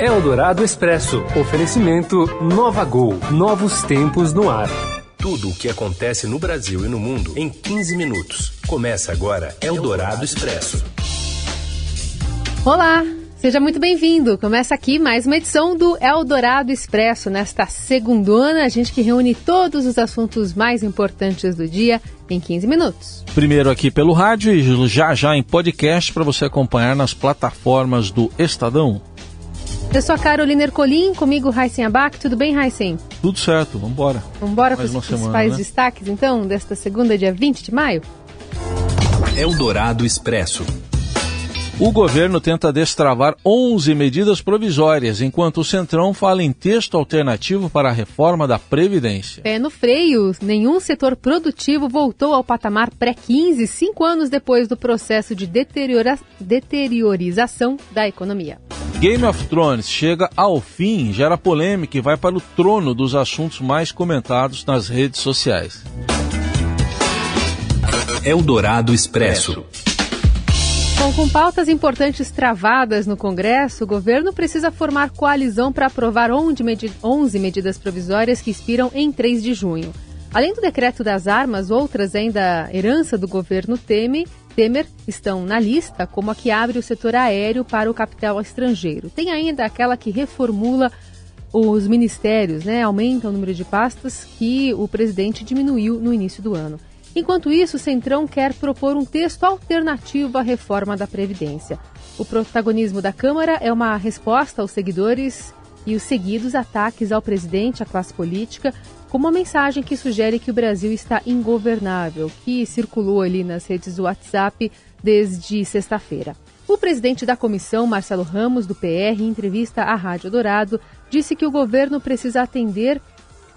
Eldorado Expresso. Oferecimento Nova Gol. Novos tempos no ar. Tudo o que acontece no Brasil e no mundo em 15 minutos. Começa agora Eldorado Expresso. Olá, seja muito bem-vindo. Começa aqui mais uma edição do Eldorado Expresso. Nesta segundona, a gente que reúne todos os assuntos mais importantes do dia em 15 minutos. Primeiro aqui pelo rádio e já já em podcast para você acompanhar nas plataformas do Estadão. Eu sou a Carolina Ercolim, comigo Raíssen Abac. Tudo bem, Raíssen? Tudo certo, vamos embora. Vamos embora para os principais né? destaques, então, desta segunda, dia 20 de maio? Eldorado Expresso. O governo tenta destravar 11 medidas provisórias, enquanto o Centrão fala em texto alternativo para a reforma da Previdência. Pé no freio, nenhum setor produtivo voltou ao patamar pré-15, cinco anos depois do processo de deteriora deteriorização da economia. Game of Thrones chega ao fim, gera polêmica e vai para o trono dos assuntos mais comentados nas redes sociais. Eldorado Expresso. Bom, com pautas importantes travadas no Congresso, o governo precisa formar coalizão para aprovar 11 medidas provisórias que expiram em 3 de junho. Além do decreto das armas, outras ainda herança do governo Temer, Temer estão na lista, como a que abre o setor aéreo para o capital estrangeiro. Tem ainda aquela que reformula os ministérios, né? aumenta o número de pastas que o presidente diminuiu no início do ano. Enquanto isso, o Centrão quer propor um texto alternativo à reforma da Previdência. O protagonismo da Câmara é uma resposta aos seguidores e os seguidos ataques ao presidente, à classe política, com uma mensagem que sugere que o Brasil está ingovernável, que circulou ali nas redes do WhatsApp desde sexta-feira. O presidente da comissão, Marcelo Ramos, do PR, em entrevista à Rádio Dourado, disse que o governo precisa atender,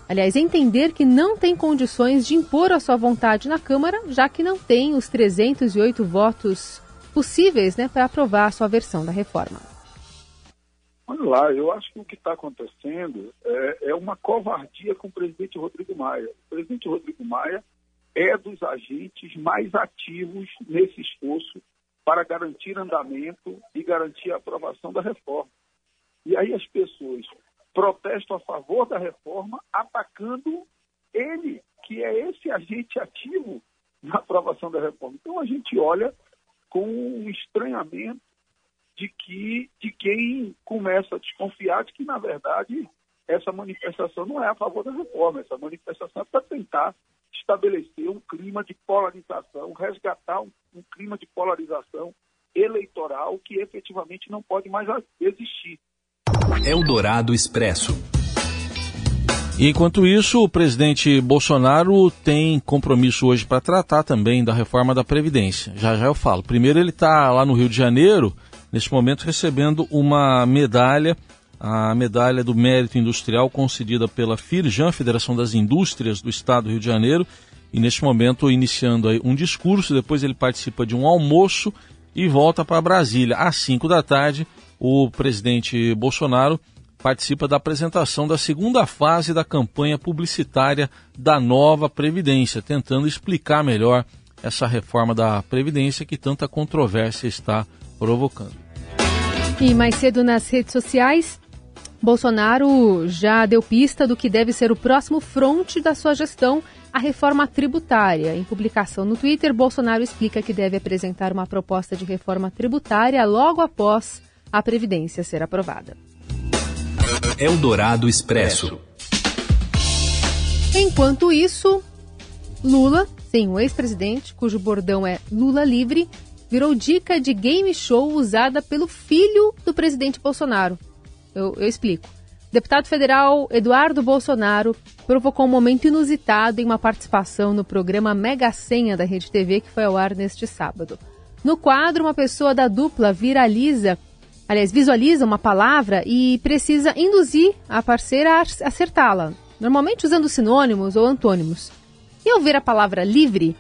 aliás, entender que não tem condições de impor a sua vontade na Câmara, já que não tem os 308 votos possíveis né, para aprovar a sua versão da reforma. Olha lá, eu acho que o que está acontecendo é, é, uma covardia com o presidente Rodrigo Maia. O presidente Rodrigo Maia é dos agentes mais ativos nesse esforço para garantir andamento e garantir a aprovação da reforma. E aí as pessoas protestam a favor da reforma, atacando ele, que é esse agente ativo na aprovação da reforma. Então a gente olha com um estranhamento de que de quem começa a desconfiar de que, na verdade, essa manifestação não é a favor da reforma, essa manifestação é para tentar estabelecer um clima de polarização, resgatar um, um clima de polarização eleitoral que efetivamente não pode mais existir. Eldorado Expresso. Enquanto isso, o presidente Bolsonaro tem compromisso hoje para tratar também da reforma da Previdência. Já já eu falo. Primeiro, ele está lá no Rio de Janeiro neste momento recebendo uma medalha, a medalha do mérito industrial concedida pela FIRJAN, Federação das Indústrias do Estado do Rio de Janeiro, e neste momento iniciando um discurso, depois ele participa de um almoço e volta para Brasília. Às 5 da tarde, o presidente Bolsonaro participa da apresentação da segunda fase da campanha publicitária da nova Previdência, tentando explicar melhor essa reforma da Previdência que tanta controvérsia está provocando. E mais cedo nas redes sociais, Bolsonaro já deu pista do que deve ser o próximo fronte da sua gestão, a reforma tributária. Em publicação no Twitter, Bolsonaro explica que deve apresentar uma proposta de reforma tributária logo após a Previdência ser aprovada. Eldorado Expresso. Enquanto isso, Lula, sim, o ex-presidente, cujo bordão é Lula livre, virou dica de game show usada pelo filho do presidente Bolsonaro. Eu, eu explico. Deputado federal Eduardo Bolsonaro provocou um momento inusitado em uma participação no programa Mega Senha da Rede TV, que foi ao ar neste sábado. No quadro, uma pessoa da dupla viraliza, aliás, visualiza uma palavra e precisa induzir a parceira a acertá-la, normalmente usando sinônimos ou antônimos. E ao ver a palavra livre,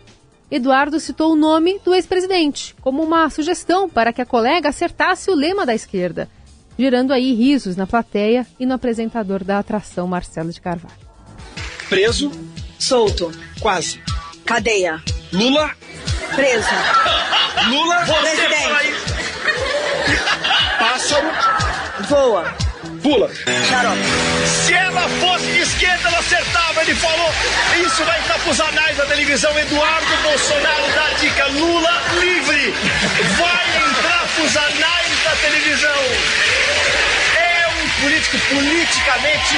Eduardo citou o nome do ex-presidente como uma sugestão para que a colega acertasse o lema da esquerda, gerando aí risos na plateia e no apresentador da atração Marcelo de Carvalho. Preso. Solto. Quase. Cadeia. Lula. Preso. Lula. Presidente. Pássaro. Voa. Pula. Se ela fosse de esquerda, ela acertava. Ele falou: Isso vai entrar pros anais da televisão. Eduardo Bolsonaro dá dica: Lula livre. Vai entrar pros anais da televisão. É um político politicamente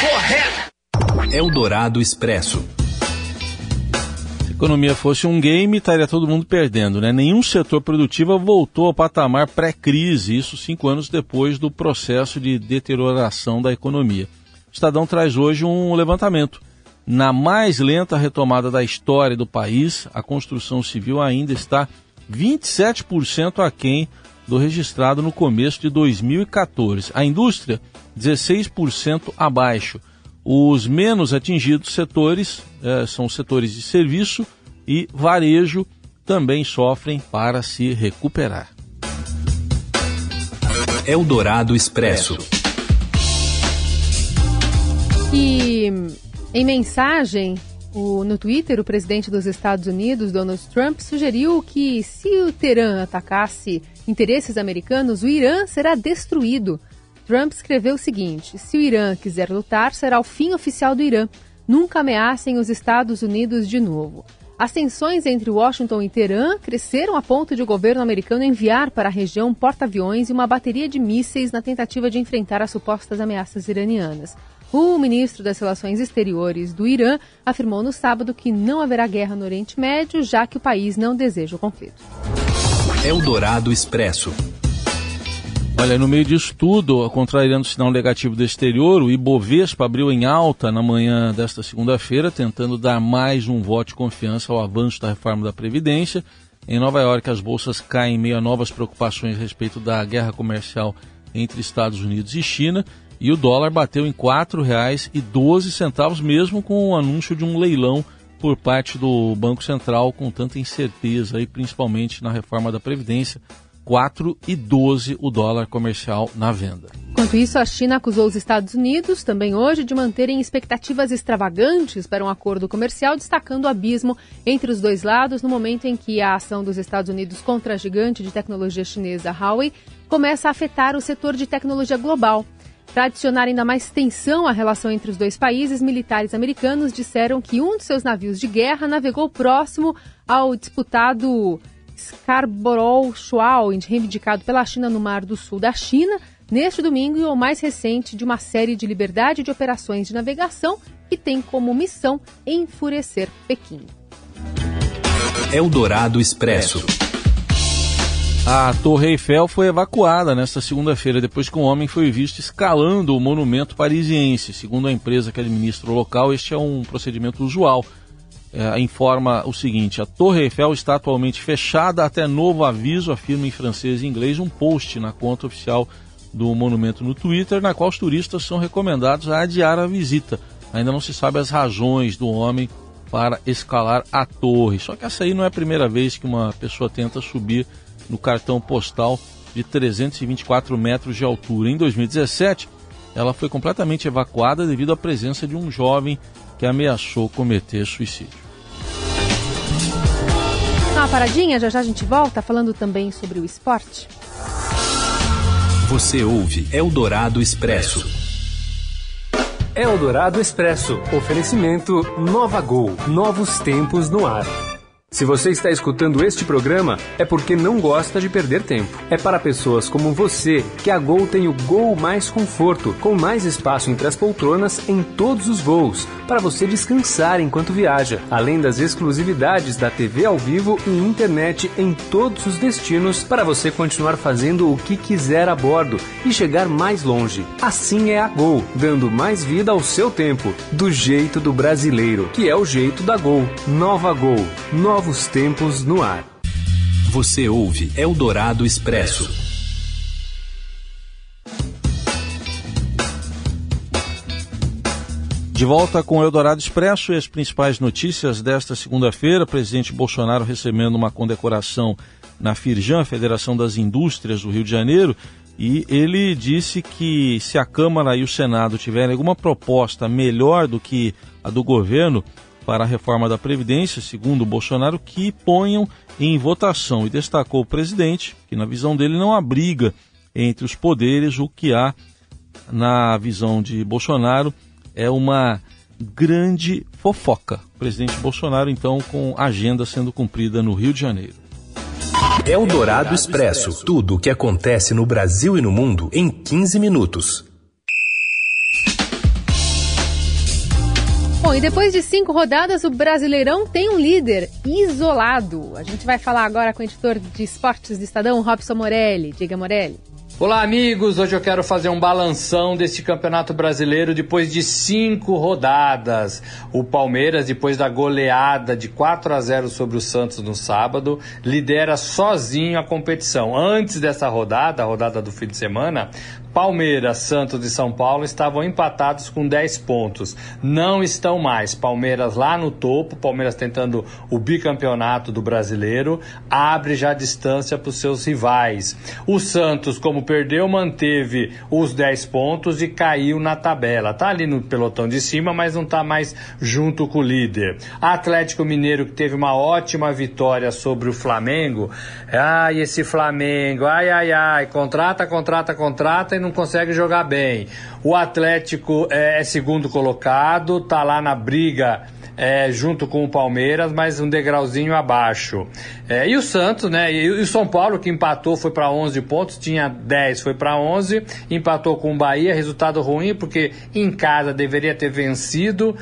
correto. Eldorado Expresso. Economia fosse um game, estaria todo mundo perdendo, né? Nenhum setor produtivo voltou ao patamar pré-crise, isso cinco anos depois do processo de deterioração da economia. O Estadão traz hoje um levantamento. Na mais lenta retomada da história do país, a construção civil ainda está 27% aquém do registrado no começo de 2014. A indústria, 16% abaixo. Os menos atingidos setores eh, são os setores de serviço e varejo, também sofrem para se recuperar. Eldorado Expresso. E em mensagem o, no Twitter, o presidente dos Estados Unidos, Donald Trump, sugeriu que se o Teherã atacasse interesses americanos, o Irã será destruído. Trump escreveu o seguinte: se o Irã quiser lutar, será o fim oficial do Irã. Nunca ameacem os Estados Unidos de novo. As tensões entre Washington e Teherã cresceram a ponto de o governo americano enviar para a região porta-aviões e uma bateria de mísseis na tentativa de enfrentar as supostas ameaças iranianas. O ministro das Relações Exteriores do Irã afirmou no sábado que não haverá guerra no Oriente Médio, já que o país não deseja o conflito. Eldorado Expresso. Olha, no meio disso tudo, contrariando o sinal negativo do exterior, o Ibovespa abriu em alta na manhã desta segunda-feira, tentando dar mais um voto de confiança ao avanço da reforma da Previdência. Em Nova York, as bolsas caem em meio a novas preocupações a respeito da guerra comercial entre Estados Unidos e China, e o dólar bateu em R$ 4,12, mesmo com o anúncio de um leilão por parte do Banco Central com tanta incerteza, e principalmente na reforma da Previdência. 4,12 o dólar comercial na venda. Enquanto isso, a China acusou os Estados Unidos, também hoje, de manterem expectativas extravagantes para um acordo comercial, destacando o abismo entre os dois lados no momento em que a ação dos Estados Unidos contra a gigante de tecnologia chinesa Huawei começa a afetar o setor de tecnologia global. Para adicionar ainda mais tensão à relação entre os dois países, militares americanos disseram que um de seus navios de guerra navegou próximo ao disputado Scarborough Shoal, reivindicado pela China no Mar do Sul da China, neste domingo e o mais recente de uma série de liberdade de operações de navegação que tem como missão enfurecer Pequim. Eldorado Expresso. A Torre Eiffel foi evacuada nesta segunda-feira depois que um homem foi visto escalando o monumento parisiense. Segundo a empresa que administra o local, este é um procedimento usual é, informa o seguinte: a Torre Eiffel está atualmente fechada até novo aviso, afirma em francês e inglês um post na conta oficial do monumento no Twitter, na qual os turistas são recomendados a adiar a visita. Ainda não se sabe as razões do homem para escalar a torre. Só que essa aí não é a primeira vez que uma pessoa tenta subir no cartão postal de 324 metros de altura. Em 2017, ela foi completamente evacuada devido à presença de um jovem que ameaçou cometer suicídio. Dá uma paradinha, já já a gente volta falando também sobre o esporte. Você ouve Eldorado Expresso. Eldorado Expresso. Oferecimento Nova Gol. Novos tempos no ar. Se você está escutando este programa, é porque não gosta de perder tempo. É para pessoas como você que a Gol tem o Gol Mais Conforto, com mais espaço entre as poltronas em todos os voos, para você descansar enquanto viaja, além das exclusividades da TV ao vivo e internet em todos os destinos, para você continuar fazendo o que quiser a bordo e chegar mais longe. Assim é a Gol, dando mais vida ao seu tempo, do jeito do brasileiro, que é o jeito da Gol. Nova Gol. Nova novos tempos no ar. Você ouve Eldorado Expresso. De volta com o Eldorado Expresso e as principais notícias desta segunda-feira. Presidente Bolsonaro recebendo uma condecoração na Firjan, Federação das Indústrias do Rio de Janeiro, e ele disse que se a Câmara e o Senado tiverem alguma proposta melhor do que a do governo, para a reforma da Previdência, segundo Bolsonaro, que ponham em votação. E destacou o presidente que, na visão dele, não há briga entre os poderes, o que há na visão de Bolsonaro, é uma grande fofoca. O presidente Bolsonaro, então, com agenda sendo cumprida no Rio de Janeiro. É o Dourado Expresso. Tudo o que acontece no Brasil e no mundo em 15 minutos. Bom, e depois de cinco rodadas, o Brasileirão tem um líder isolado. A gente vai falar agora com o editor de esportes do Estadão, Robson Morelli. Diga, Morelli. Olá, amigos! Hoje eu quero fazer um balanção deste Campeonato Brasileiro depois de cinco rodadas. O Palmeiras, depois da goleada de 4 a 0 sobre o Santos no sábado, lidera sozinho a competição. Antes dessa rodada, a rodada do fim de semana, Palmeiras, Santos e São Paulo estavam empatados com 10 pontos. Não estão mais. Palmeiras lá no topo, Palmeiras tentando o bicampeonato do brasileiro, abre já distância para os seus rivais. O Santos, como perdeu, manteve os 10 pontos e caiu na tabela. Tá ali no pelotão de cima, mas não está mais junto com o líder. Atlético Mineiro, que teve uma ótima vitória sobre o Flamengo. Ai, esse Flamengo, ai, ai, ai, contrata, contrata, contrata e não não consegue jogar bem. O Atlético é, é segundo colocado, tá lá na briga é, junto com o Palmeiras, mas um degrauzinho abaixo. É, e o Santos, né? E, o São Paulo, que empatou, foi para 11 pontos, tinha 10, foi para 11, empatou com o Bahia, resultado ruim, porque em casa deveria ter vencido.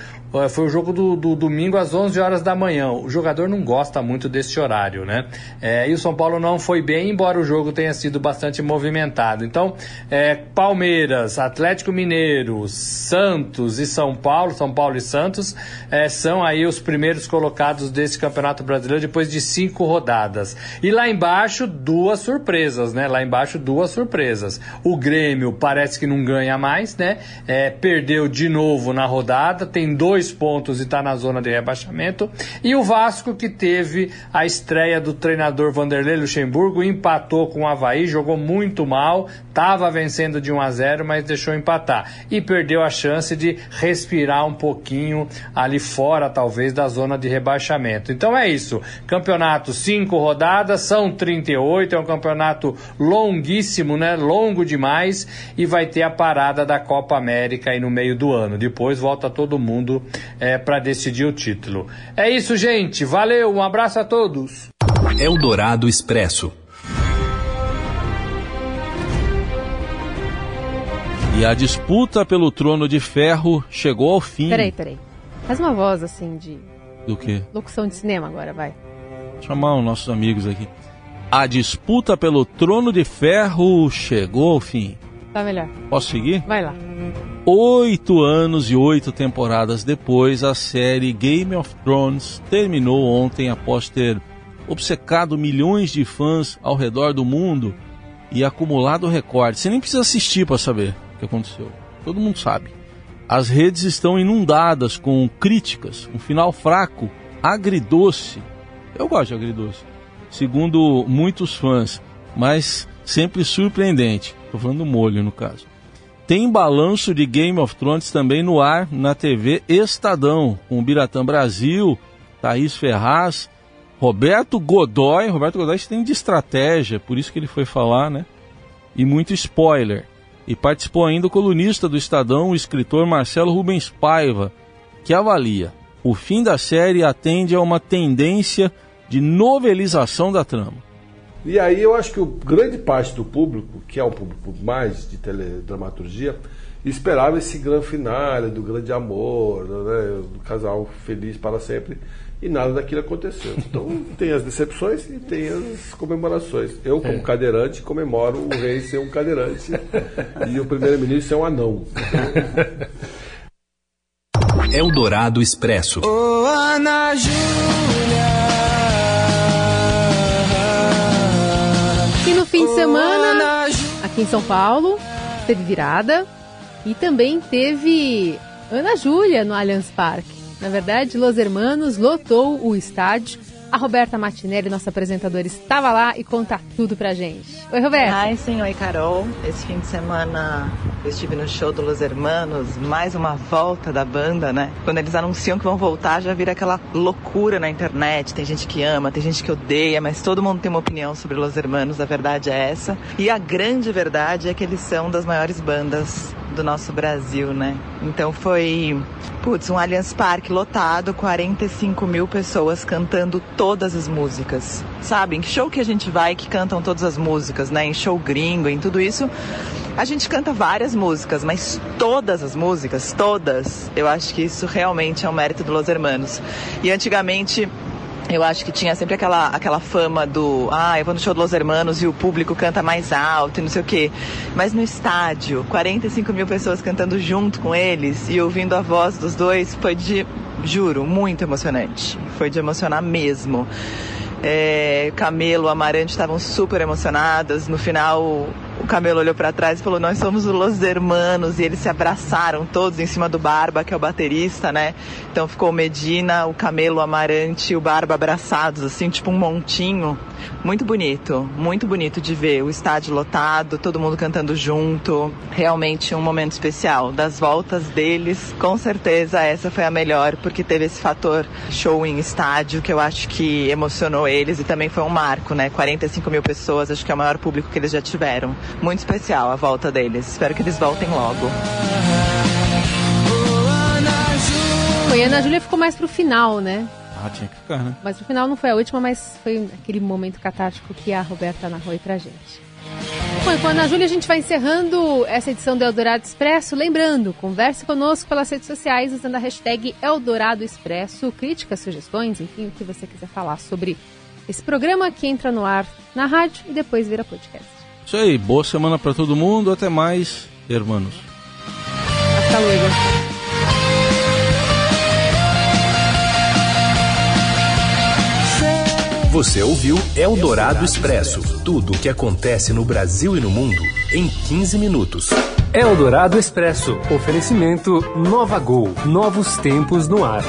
Foi o jogo do, do, domingo às 11 horas da manhã. O jogador não gosta muito desse horário, né? É, e o São Paulo não foi bem, embora o jogo tenha sido bastante movimentado. Então, é, Palmeiras, Atlético Mineiro, Santos e São Paulo, São Paulo e Santos, é, são aí os primeiros colocados desse Campeonato Brasileiro depois de cinco rodadas. E lá embaixo, duas surpresas, né? Lá embaixo, duas surpresas. O Grêmio parece que não ganha mais, né? É, perdeu de novo na rodada, tem dois pontos e está na zona de rebaixamento. E o Vasco, que teve a estreia do treinador Vanderlei Luxemburgo, empatou com o Havaí, jogou muito mal, estava vencendo de 1 a 0, mas deixou empatar. E perdeu a chance de respirar um pouquinho ali fora, talvez, da zona de rebaixamento. Então é isso. Campeonato, cinco rodadas, são 38, é um campeonato longuíssimo, né? Longo demais. E vai ter a parada da Copa América aí no meio do ano. Depois volta todo mundo é, para decidir o título. É isso, gente. Valeu, um abraço a todos. Eldorado Expresso. E a disputa pelo trono de ferro chegou ao fim. Peraí, peraí. Faz uma voz assim de. Do quê? Locução de cinema agora, vai. Chamar os nossos amigos aqui. A disputa pelo trono de ferro chegou ao fim. Tá melhor. Posso seguir? Vai lá. Oito anos e oito temporadas depois, a série Game of Thrones terminou ontem após ter obcecado milhões de fãs ao redor do mundo e acumulado recorde. Você nem precisa assistir para saber o que aconteceu. Todo mundo sabe. As redes estão inundadas com críticas, um final fraco, agridoce. Eu gosto de agridoce, segundo muitos fãs, mas sempre surpreendente. Estou falando do molho, no caso. Tem balanço de Game of Thrones também no ar na TV Estadão, com Biratã Brasil, Thaís Ferraz, Roberto Godoy. Roberto Godoy tem de estratégia, por isso que ele foi falar, né? E muito spoiler. E participou ainda o colunista do Estadão, o escritor Marcelo Rubens Paiva, que avalia: o fim da série atende a uma tendência de novelização da trama. E aí eu acho que o grande parte do público, que é um público mais de teledramaturgia, esperava esse grande finale do grande amor, né, do casal feliz para sempre, e nada daquilo aconteceu. Então tem as decepções e tem as comemorações. Eu, como é. cadeirante, comemoro o rei ser um cadeirante e o primeiro-ministro ser um anão. Eldorado Expresso. Ô, Ana Júlia. Fim de semana, aqui em São Paulo, teve virada e também teve Ana Júlia no Allianz Parque. Na verdade, Los Hermanos lotou o estádio a Roberta Martinelli, nossa apresentadora, estava lá e conta tudo pra gente. Oi, Roberta. Ai, sim, oi, Carol. Esse fim de semana eu estive no show do Los Hermanos, mais uma volta da banda, né? Quando eles anunciam que vão voltar, já vira aquela loucura na internet. Tem gente que ama, tem gente que odeia, mas todo mundo tem uma opinião sobre Los Hermanos, a verdade é essa. E a grande verdade é que eles são das maiores bandas do nosso Brasil, né? Então foi, putz, um Allianz Parque lotado, 45 mil pessoas cantando todas as músicas. Sabe, em que show que a gente vai que cantam todas as músicas, né? Em show gringo, em tudo isso. A gente canta várias músicas, mas todas as músicas, todas, eu acho que isso realmente é um mérito do Los Hermanos. E antigamente eu acho que tinha sempre aquela, aquela fama do, ah, eu vou no show dos Hermanos e o público canta mais alto e não sei o quê. Mas no estádio, 45 mil pessoas cantando junto com eles e ouvindo a voz dos dois foi de, juro, muito emocionante. Foi de emocionar mesmo. É, Camelo, Amarante estavam super emocionados. No final, o Camelo olhou para trás e falou: Nós somos os Hermanos. E eles se abraçaram todos em cima do Barba, que é o baterista, né? Então ficou Medina, o Camelo, o Amarante e o Barba abraçados, assim, tipo um montinho. Muito bonito, muito bonito de ver o estádio lotado, todo mundo cantando junto. Realmente um momento especial. Das voltas deles, com certeza essa foi a melhor, porque teve esse fator show em estádio que eu acho que emocionou eles e também foi um marco, né? 45 mil pessoas, acho que é o maior público que eles já tiveram muito especial a volta deles. Espero que eles voltem logo. Foi, a Ana Júlia ficou mais pro final, né? Ah, tinha que ficar, né? Mas no final não foi a última, mas foi aquele momento catártico que a Roberta narrou aí pra gente. Bom, com a Ana Júlia a gente vai encerrando essa edição do Eldorado Expresso. Lembrando, converse conosco pelas redes sociais usando a hashtag Eldorado Expresso. Críticas, sugestões, enfim, o que você quiser falar sobre esse programa que entra no ar na rádio e depois vira podcast. Isso aí, boa semana para todo mundo, até mais, hermanos. Hasta luego. Você ouviu Eldorado Expresso tudo o que acontece no Brasil e no mundo em 15 minutos. Eldorado Expresso. Oferecimento Nova Gol. Novos tempos no ar.